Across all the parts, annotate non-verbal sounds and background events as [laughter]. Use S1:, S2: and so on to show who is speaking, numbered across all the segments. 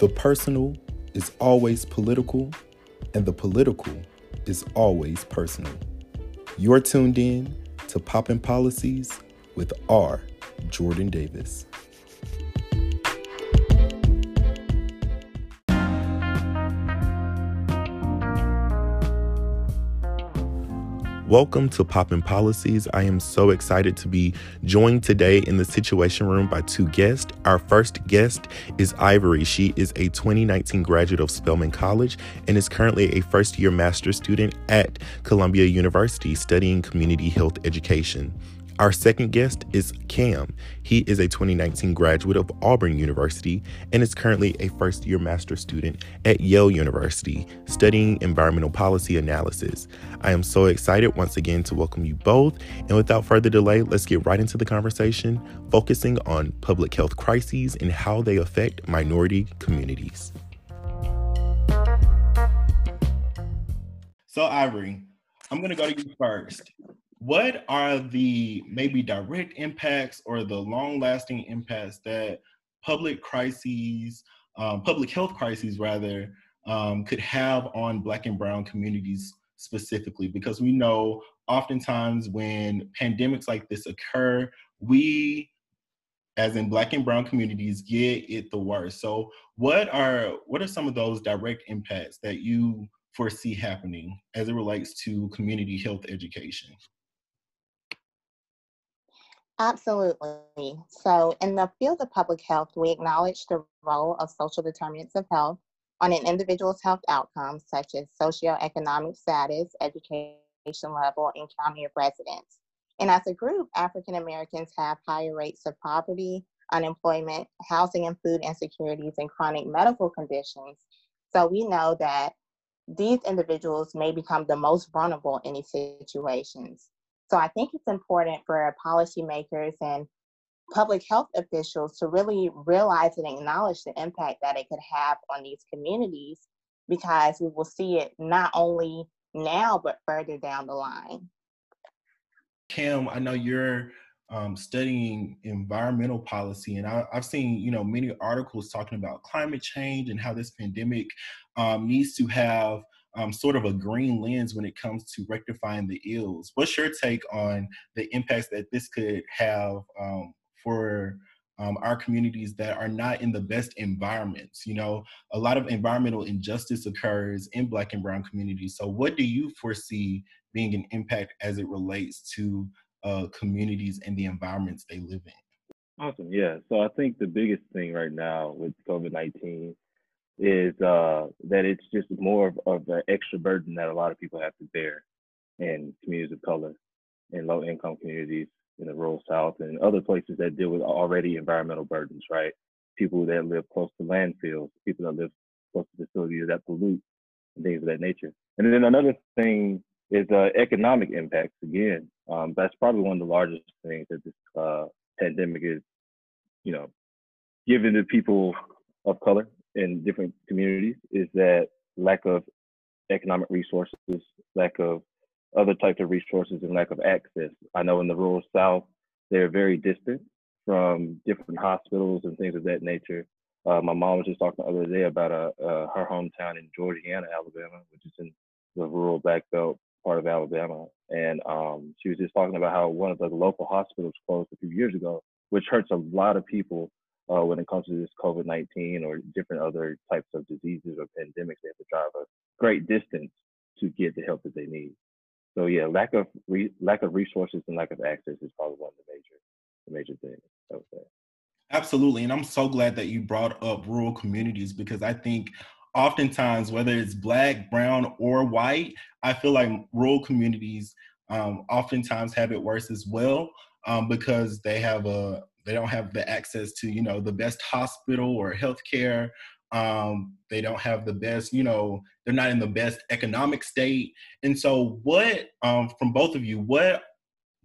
S1: The personal is always political, and the political is always personal. You're tuned in to Poppin' Policies with R. Jordan Davis. Welcome to Poppin' Policies. I am so excited to be joined today in the Situation Room by two guests. Our first guest is Ivorie. She is a 2019 graduate of Spelman College and is currently a first year master's student at Columbia University studying community health education. Our second guest is Cam. He is a 2019 graduate of Auburn University and is currently a first year master's student at Yale University studying environmental policy analysis. I am so excited once again to welcome you both. And without further delay, let's get right into the conversation, focusing on public health crises and how they affect minority communities. So, Ivorie, I'm going to go to you first what are the maybe direct impacts or the long lasting impacts that public crises, um, public health crises rather, um, could have on Black and Brown communities specifically? Because we know oftentimes when pandemics like this occur, we as in black and brown communities get it the worst so what are what are some of those direct impacts that you foresee happening as it relates to community health education
S2: Absolutely. So, in the field of public health, we acknowledge the role of social determinants of health on an individual's health outcomes, such as socioeconomic status, education level, and county of residence. And as a group, African Americans have higher rates of poverty, unemployment, housing and food insecurities, and chronic medical conditions. So, we know that these individuals may become the most vulnerable in these situations. So I think it's important for policymakers and public health officials to really realize and acknowledge the impact that it could have on these communities because we will see it not only now but further down the line.
S1: Cam, I know you're um, studying environmental policy, and I, have seen you know many articles talking about climate change and how this pandemic um, needs to have um, sort of a green lens when it comes to rectifying the ills. What's your take on the impacts that this could have um, for um, our communities that are not in the best environments? You know, a lot of environmental injustice occurs in Black and Brown communities. So, what do you foresee being an impact as it relates to uh, communities and the environments they live in?
S3: Awesome. Yeah. So I think the biggest thing right now with COVID 19 is uh, that it's just more of, of an extra burden that a lot of people have to bear in communities of color, in low income communities, in the rural South, and other places that deal with already environmental burdens, right? People that live close to landfills, people that live close to facilities that pollute, and things of that nature. And then another thing is uh, economic impacts. Again, um, that's probably one of the largest things that this uh, pandemic is, you know, giving to people of color in different communities is that lack of economic resources, lack of other types of resources, and lack of access. I know in the rural South, they're very distant from different hospitals and things of that nature. Uh, my mom was just talking the other day about uh, uh, her hometown in Georgiana, Alabama, which is in the rural Black Belt part of Alabama. And um, she was just talking about how one of the local hospitals closed a few years ago, which hurts a lot of people uh, when it comes to this COVID 19 or different other types of diseases or pandemics. They have to drive a great distance to get the help that they need. So yeah, lack of re- lack of resources and lack of access is probably one of the major the major things I would say.
S1: Absolutely, and I'm so glad that you brought up rural communities because I think oftentimes whether it's black, brown, or white, I feel like rural communities um, oftentimes have it worse as well um, because they have a they don't have the access to you know the best hospital or healthcare. Um, they don't have the best you know they're not in the best economic state. And so what um, from both of you what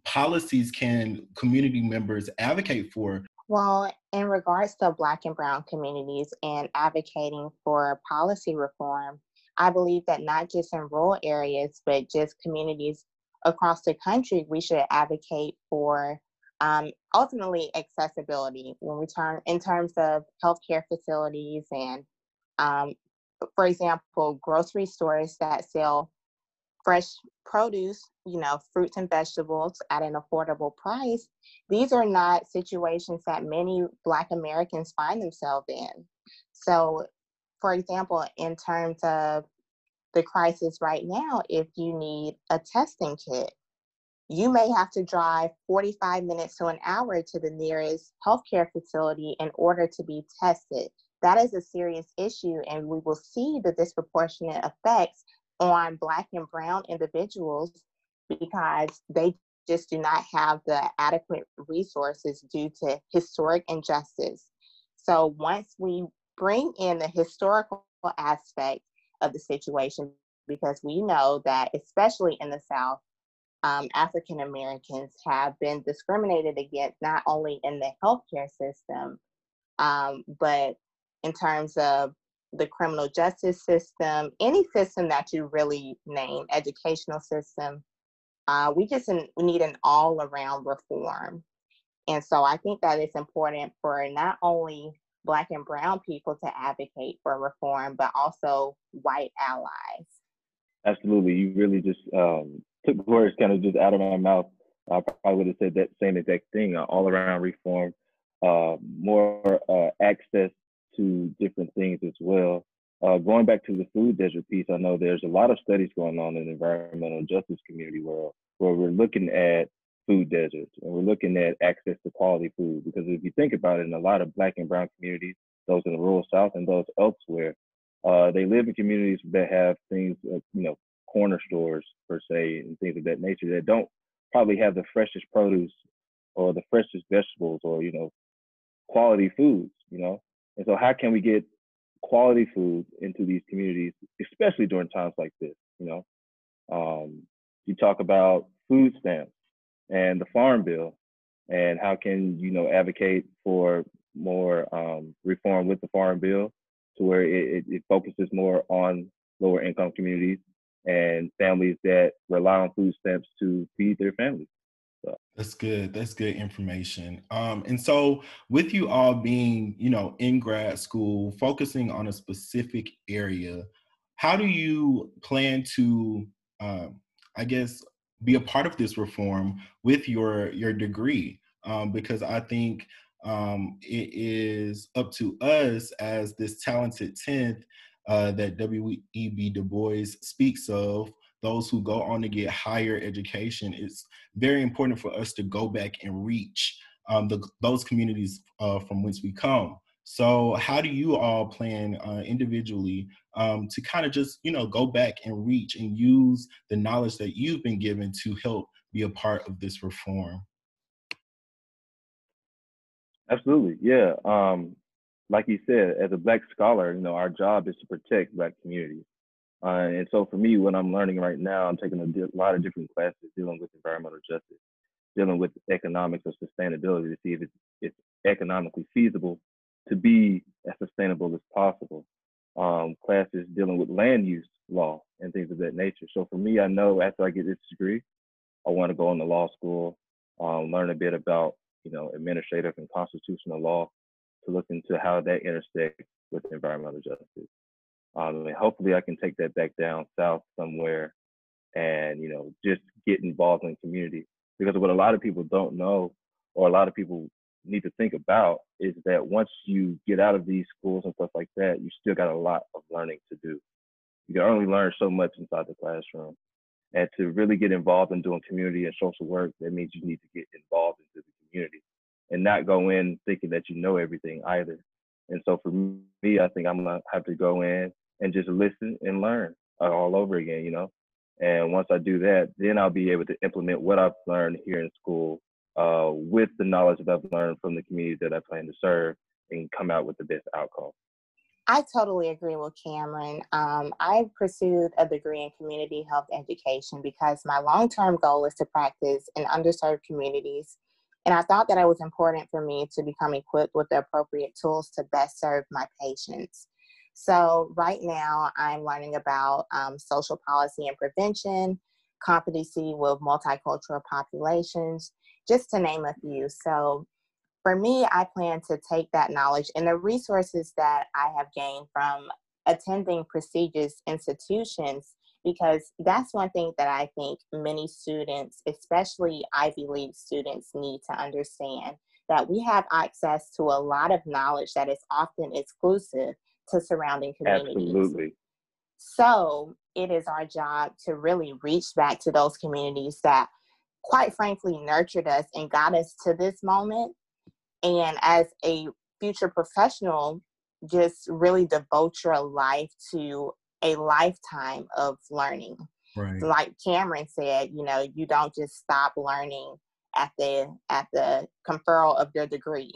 S1: policies can community members advocate for?
S2: Well in regards to black and brown communities and advocating for policy reform i believe that not just in rural areas but just communities across the country we should advocate for um, ultimately accessibility when we turn in terms of healthcare facilities and Um, for example, grocery stores that sell fresh produce, you know, fruits and vegetables at an affordable price, these are not situations that many Black Americans find themselves in. So, for example, in terms of the crisis right now, if you need a testing kit, you may have to drive 45 minutes to an hour to the nearest healthcare facility in order to be tested. That is a serious issue, and we will see the disproportionate effects on Black and Brown individuals because they just do not have the adequate resources due to historic injustice. So once we bring in the historical aspect of the situation, because we know that, especially in the South, um, African Americans have been discriminated against not only in the healthcare system, um, but in terms of the criminal justice system, any system that you really name, educational system, uh, we just we need an all around reform. And so I think that it's important for not only Black and Brown people to advocate for reform, but also white allies.
S3: Absolutely. You really just um, took words kind of just out of my mouth. I probably would have said that same exact thing uh, all around reform, uh, more uh, access to different things as well. Uh, going back to the food desert piece, I know there's a lot of studies going on in the environmental justice community world where we're looking at food deserts and we're looking at access to quality food. Because if you think about it, in a lot of black and brown communities, those in the rural south and those elsewhere, uh, they live in communities that have things, uh, you know, corner stores per se and things of that nature that don't probably have the freshest produce or the freshest vegetables or you know quality foods you know and so, how can we get quality food into these communities, especially during times like this? You know, um, you talk about food stamps and the farm bill, and how can you know advocate for more um, reform with the farm bill to where it, it focuses more on lower income communities and families that rely on food stamps to feed their families.
S1: That's good. That's good information. Um, and so, with you all being, you know, in grad school, focusing on a specific area, how do you plan to, uh, I guess, be a part of this reform with your your degree? Um, because I think um, it is up to us as this talented tenth uh, that W.E.B. Du Bois speaks of those who go on to get higher education, it's very important for us to go back and reach um, the, those communities uh, from whence we come. So, how do you all plan uh, individually um, to kind of just, you know, go back and reach and use the knowledge that you've been given to help be a part of this reform?
S3: Absolutely, yeah. Um, like you said, as a Black scholar, you know, our job is to protect Black communities. Uh, and so for me, what I'm learning right now, I'm taking a di- lot of different classes dealing with environmental justice, dealing with economics of sustainability to see if it's, it's economically feasible to be as sustainable as possible. Um, classes dealing with land use law and things of that nature. So for me, I know after I get this degree, I want to go into law school, um, learn a bit about you know administrative and constitutional law to look into how that intersects with environmental justice. Um, and hopefully I can take that back down south somewhere and, you know, just get involved in community. Because what a lot of people don't know or a lot of people need to think about is that once you get out of these schools and stuff like that, you still got a lot of learning to do. You can only learn so much inside the classroom. And to really get involved in doing community and social work, that means you need to get involved into the community and not go in thinking that you know everything either. And so for me, I think I'm gonna have to go in and just listen and learn all over again, you know. And once I do that, then I'll be able to implement what I've learned here in school uh, with the knowledge that I've learned from the community that I plan to serve and come out with the best outcome.
S2: I totally agree with Cameron. Um, I pursued a degree in community health education because my long term goal is to practice in underserved communities. And I thought that it was important for me to become equipped with the appropriate tools to best serve my patients. So, right now, I'm learning about um, social policy and prevention, competency with multicultural populations, just to name a few. So, for me, I plan to take that knowledge and the resources that I have gained from attending prestigious institutions because that's one thing that I think many students, especially Ivy League students, need to understand that we have access to a lot of knowledge that is often exclusive to surrounding communities.
S3: Absolutely.
S2: So it is our job to really reach back to those communities that, quite frankly, nurtured us and got us to this moment. And as a future professional, just really devote your life to a lifetime of learning. Right. Like Cameron said, you know, you don't just stop learning at the at the conferral of your degree.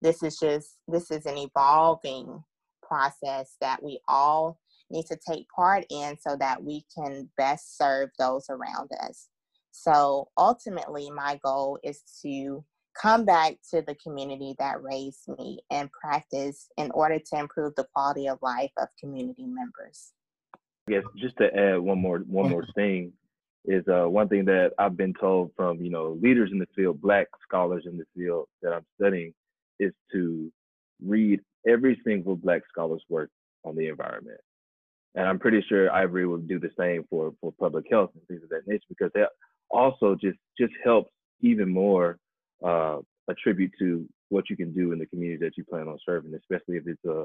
S2: This is just this is an evolving process that we all need to take part in so that we can best serve those around us. So ultimately my goal is to come back to the community that raised me and practice in order to improve the quality of life of community members.
S3: I guess just to add one more one more [laughs] thing is uh, one thing that I've been told from you know leaders in the field, black scholars in the field that I'm studying, is to read every single black scholar's work on the environment. And I'm pretty sure Ivorie will do the same for, for public health and things of that nature because that also just just helps even more uh, attribute to what you can do in the community that you plan on serving, especially if it's uh,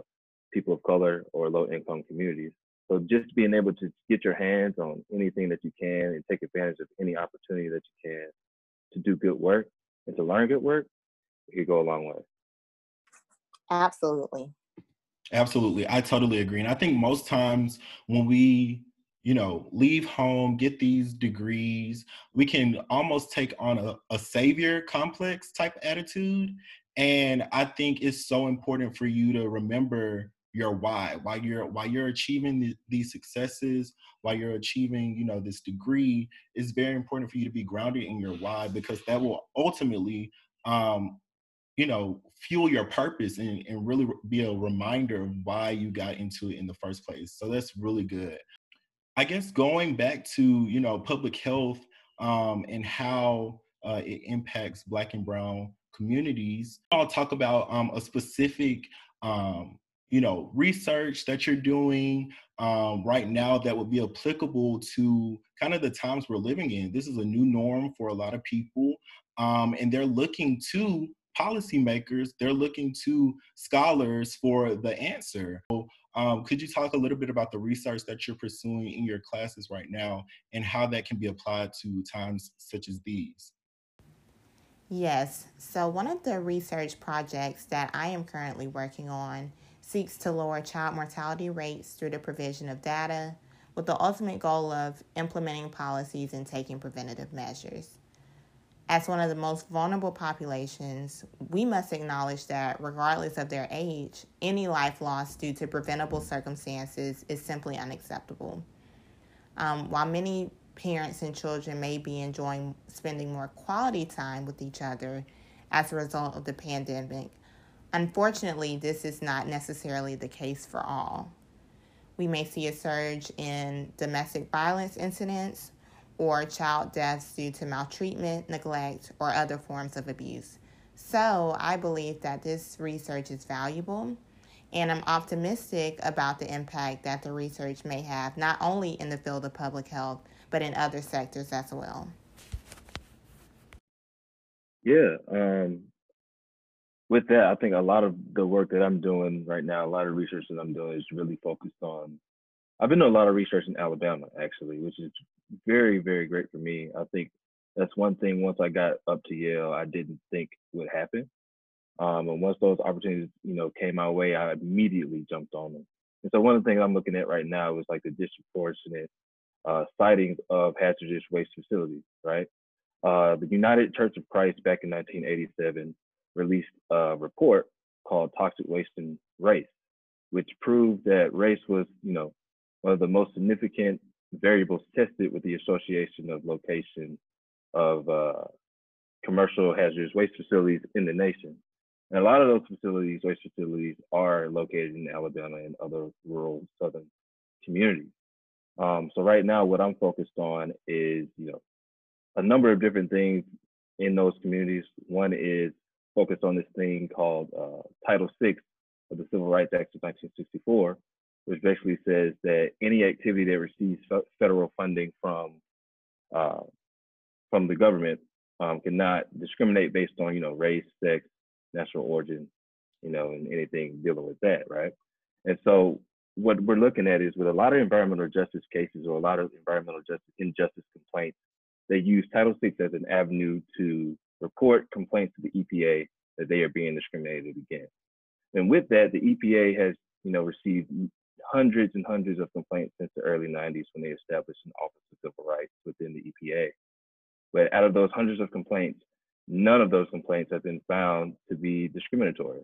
S3: people of color or low income communities. So just being able to get your hands on anything that you can and take advantage of any opportunity that you can to do good work and to learn good work, it could go a long way.
S2: Absolutely.
S1: Absolutely. I totally agree. And I think most times when we you know, leave home, get these degrees. We can almost take on a, a savior complex type attitude. And I think it's so important for you to remember your why why you're why you're achieving the, these successes why you're achieving you know this degree it's very important for you to be grounded in your why because that will ultimately um you know fuel your purpose and, and really be a reminder of why you got into it in the first place so that's really good I guess going back to you know public health um, and how uh, it impacts Black and Brown communities. I'll talk about um, a specific um, you know research that you're doing um, right now that would be applicable to kind of the times we're living in. This is a new norm for a lot of people, um, and they're looking to policymakers. They're looking to scholars for the answer. So, um, could you talk a little bit about the research that you're pursuing in your classes right now and how that can be applied to times such as these?
S2: Yes. So, one of the research projects that I am currently working on seeks to lower child mortality rates through the provision of data with the ultimate goal of implementing policies and taking preventative measures. As one of the most vulnerable populations, we must acknowledge that, regardless of their age, any life lost due to preventable circumstances is simply unacceptable. Um, while many parents and children may be enjoying spending more quality time with each other as a result of the pandemic, unfortunately, this is not necessarily the case for all. We may see a surge in domestic violence incidents or child deaths due to maltreatment, neglect, or other forms of abuse. So, I believe that this research is valuable, and I'm optimistic about the impact that the research may have not only in the field of public health, but in other sectors as well.
S3: Yeah, um, with that, I think a lot of the work that I'm doing right now, a lot of research that I'm doing is really focused on I've been doing a lot of research in Alabama actually, which is very, very great for me. I think that's one thing once I got up to Yale, I didn't think would happen. Um, and once those opportunities, you know, came my way, I immediately jumped on them. And so one of the things I'm looking at right now is like the disproportionate uh, sitings of hazardous waste facilities, right? Uh, the United Church of Christ back in 1987 released a report called Toxic Waste and Race, which proved that race was, you know, one of the most significant variables tested with the association of location of uh, commercial hazardous waste facilities in the nation. And a lot of those facilities, waste facilities, are located in Alabama and other rural southern communities. Um, so right now, what I'm focused on is, you know, a number of different things in those communities. One is focused on this thing called uh, Title VI of the Civil Rights Act of 1964, which basically says that any activity that receives federal funding from uh, from the government um, cannot discriminate based on you know race, sex, national origin, you know, and anything dealing with that, right? And so what we're looking at is with a lot of environmental justice cases or a lot of environmental justice injustice complaints, they use Title VI as an avenue to report complaints to the EPA that they are being discriminated against. And with that, the EPA has, you know, received hundreds and hundreds of complaints since the early 90s when they established an Office of Civil Rights within the EPA. But out of those hundreds of complaints, none of those complaints have been found to be discriminatory.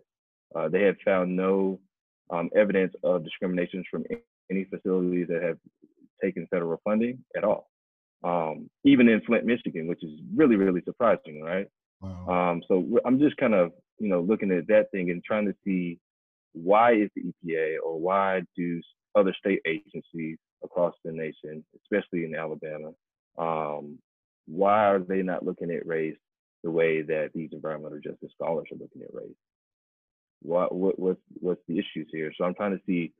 S3: Uh, they have found no um, evidence of discriminations from any facilities that have taken federal funding at all. Um, even in Flint, Michigan, which is really, really surprising, right? Wow. Um, so I'm just kind of, you know, looking at that thing and trying to see why is the EPA or why do other state agencies across the nation, especially in Alabama, um, why are they not looking at race the way that these environmental justice scholars are looking at race? What, what what's what's the issues here? So I'm trying to see,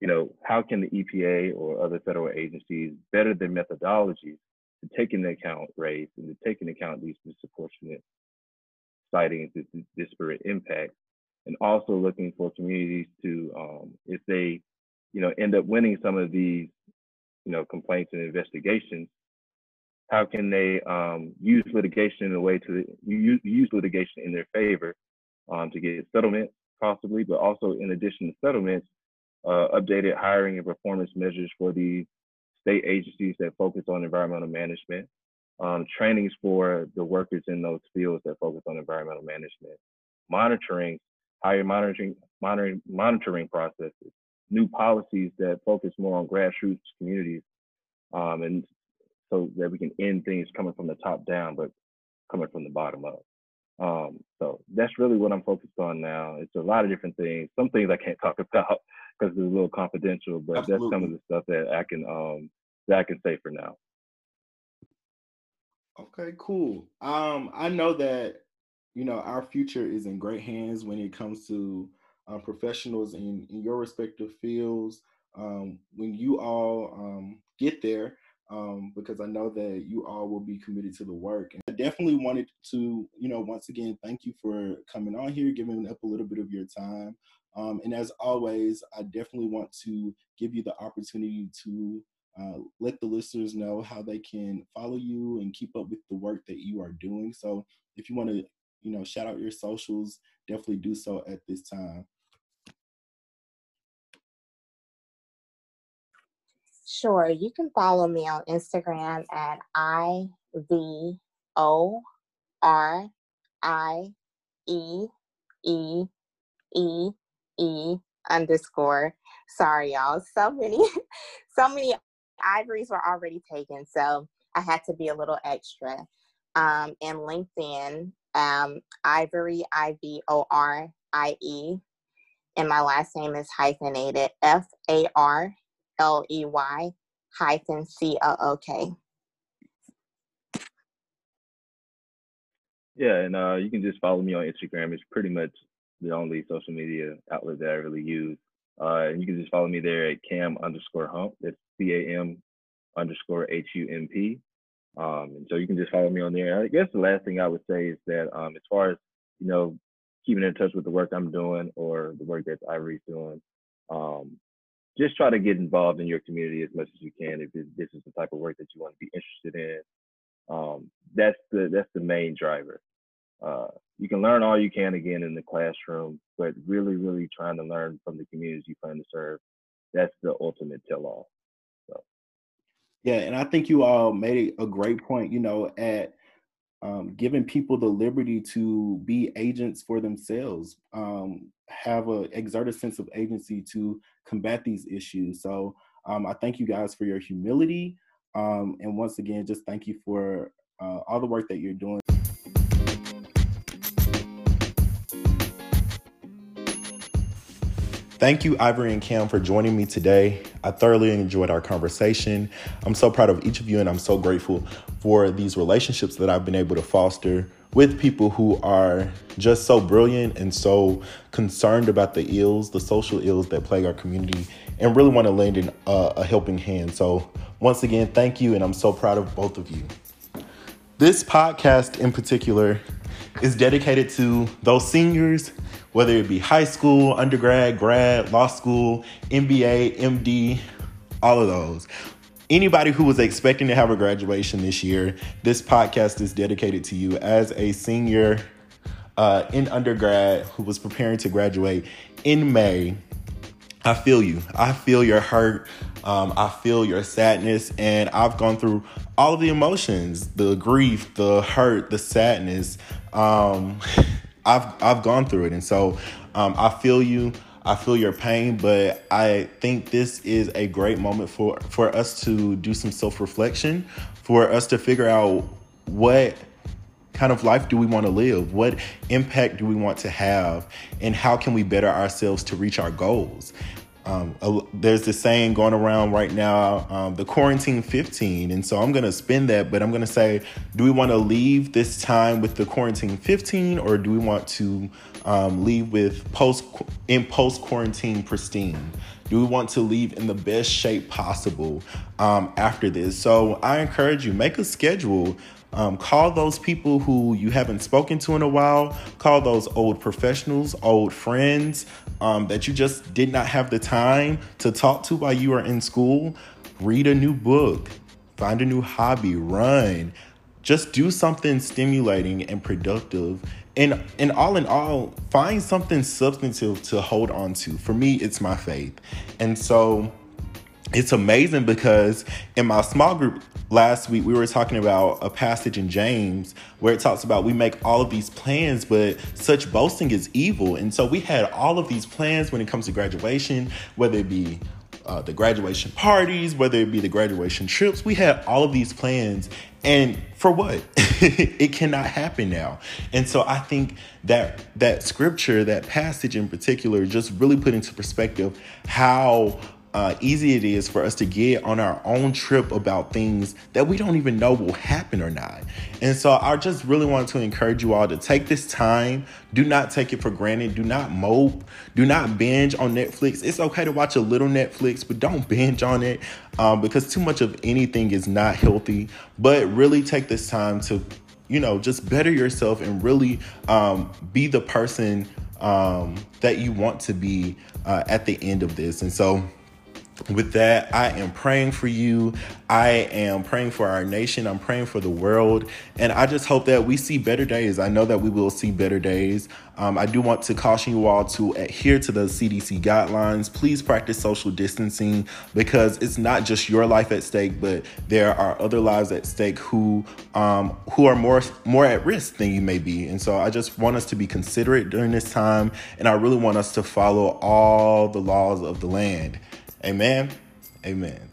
S3: you know, how can the EPA or other federal agencies better their methodologies to take into account race and to take into account these disproportionate sitings, this disparate impacts, and also looking for communities to, um, if they, you know, end up winning some of these, you know, complaints and investigations, how can they um, use litigation in a way to use, use litigation in their favor um, to get settlement possibly, but also in addition to settlements, uh, updated hiring and performance measures for the state agencies that focus on environmental management, um, trainings for the workers in those fields that focus on environmental management, monitoring, higher monitoring, monitoring, monitoring processes, new policies that focus more on grassroots communities, um, and so that we can end things coming from the top down, but coming from the bottom up. Um, so that's really what I'm focused on now. It's a lot of different things. Some things I can't [laughs] talk about because it's a little confidential, but Absolutely. that's some of the stuff that I can um, that I can say for now.
S1: Okay, cool. Um, I know that you know our future is in great hands when it comes to uh, professionals in, in your respective fields. Um, when you all um, get there, um, because I know that you all will be committed to the work. And I definitely wanted to, you know, once again, thank you for coming on here, giving up a little bit of your time. Um, and as always, I definitely want to give you the opportunity to uh, let the listeners know how they can follow you and keep up with the work that you are doing. So if you want to, you know, shout out your socials, definitely do so at this time.
S2: Sure, you can follow me on Instagram at I V O R I E E E E underscore. Sorry, y'all. So many, [laughs] so many ivories were already taken, so I had to be a little extra. Um, and LinkedIn, um, Ivorie I V O R I E, and my last name is hyphenated F A R L E Y hyphen C O O K.
S3: Yeah, and uh, you can just follow me on Instagram. It's pretty much the only social media outlet that I really use. Uh, and you can just follow me there at cam underscore hump. That's C A M underscore H U M P. Um, and so you can just follow me on there. I guess the last thing I would say is that um, as far as you know, keeping in touch with the work I'm doing or the work that Ivorie's doing, um, just try to get involved in your community as much as you can if this is the type of work that you want to be interested in. Um, that's the that's the main driver. Uh, you can learn all you can again in the classroom, but really, really trying to learn from the communities you plan to serve. That's the ultimate tell-all. So.
S1: Yeah, and I think you all made a great point. You know, at um, giving people the liberty to be agents for themselves, um, have a exert a sense of agency to combat these issues. So um, I thank you guys for your humility, um, and once again, just thank you for uh, all the work that you're doing.
S4: Thank you, Ivorie and Cam, for joining me today. I thoroughly enjoyed our conversation. I'm so proud of each of you, and I'm so grateful for these relationships that I've been able to foster
S1: with people who are just so brilliant and so concerned about the ills, the social ills that plague our community, and really want to lend in uh, a helping hand. So, once again, thank you, and I'm so proud of both of you. This podcast in particular is dedicated to those seniors, whether it be high school, undergrad, grad, law school, MBA, MD, all of those. Anybody who was expecting to have a graduation this year, this podcast is dedicated to you as a senior uh, in undergrad who was preparing to graduate in May. I feel you. I feel your hurt. Um, I feel your sadness. And I've gone through all of the emotions the grief, the hurt, the sadness. Um, [laughs] I've, I've gone through it. And so um, I feel you. I feel your pain, but I think this is a great moment for, for us to do some self reflection, for us to figure out what kind of life do we want to live? What impact do we want to have? And how can we better ourselves to reach our goals? Um, a, there's this saying going around right now, um, the quarantine 15. And so I'm going to spin that, but I'm going to say, do we want to leave this time with the quarantine 15 or do we want to um, leave with post in post quarantine pristine? Do we want to leave in the best shape possible um, after this? So I encourage you, make a schedule um, call those people who you haven't spoken to in a while. Call those old professionals, old friends um, that you just did not have the time to talk to while you were in school. Read a new book, find a new hobby, run. Just do something stimulating and productive. And, and all in all, find something substantive to hold on to. For me, it's my faith. And so it's amazing because in my small group last week we were talking about a passage in James where it talks about we make all of these plans but such boasting is evil. And so we had all of these plans when it comes to graduation whether it be uh, the graduation parties whether it be the graduation trips we had all of these plans. And for what? [laughs] It cannot happen now. And so i think that that scripture that passage in particular just really put into perspective how uh, easy it is for us to get on our own trip about things that we don't even know will happen or not. And so I just really want to encourage you all to take this time. Do not take it for granted. Do not mope. Do not binge on Netflix. It's okay to watch a little Netflix, but don't [laughs] binge on it um, because too much of anything is not healthy. But really take this time to, you know, just better yourself and really um, be the person um, that you want to be uh, at the end of this. And so, with that, I am praying for you. I am praying for our nation. I'm praying for the world. And I just hope that we see better days. I know that we will see better days. Um, I do want to caution you all to adhere to the CDC guidelines. Please practice social distancing because it's not just your life at stake, but there are other lives at stake who um, who are more more at risk than you may be. And so I just want us to be considerate during this time, and I really want us to follow all the laws of the land. Amen. Amen.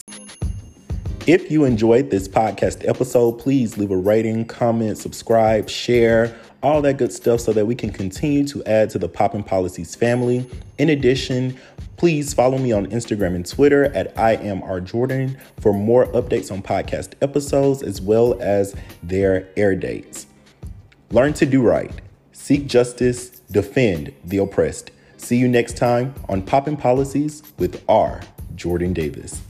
S1: If you enjoyed this podcast episode, please leave a rating, comment, subscribe, share, all that good stuff so that we can continue to add to the Poppin' Policies family. In addition, please follow me on Instagram and Twitter at I am R Jordan for more updates on podcast episodes as well as their air dates. Learn to do right, seek justice, defend the oppressed. See you next time on Poppin' Policies with R. Jordan Davis.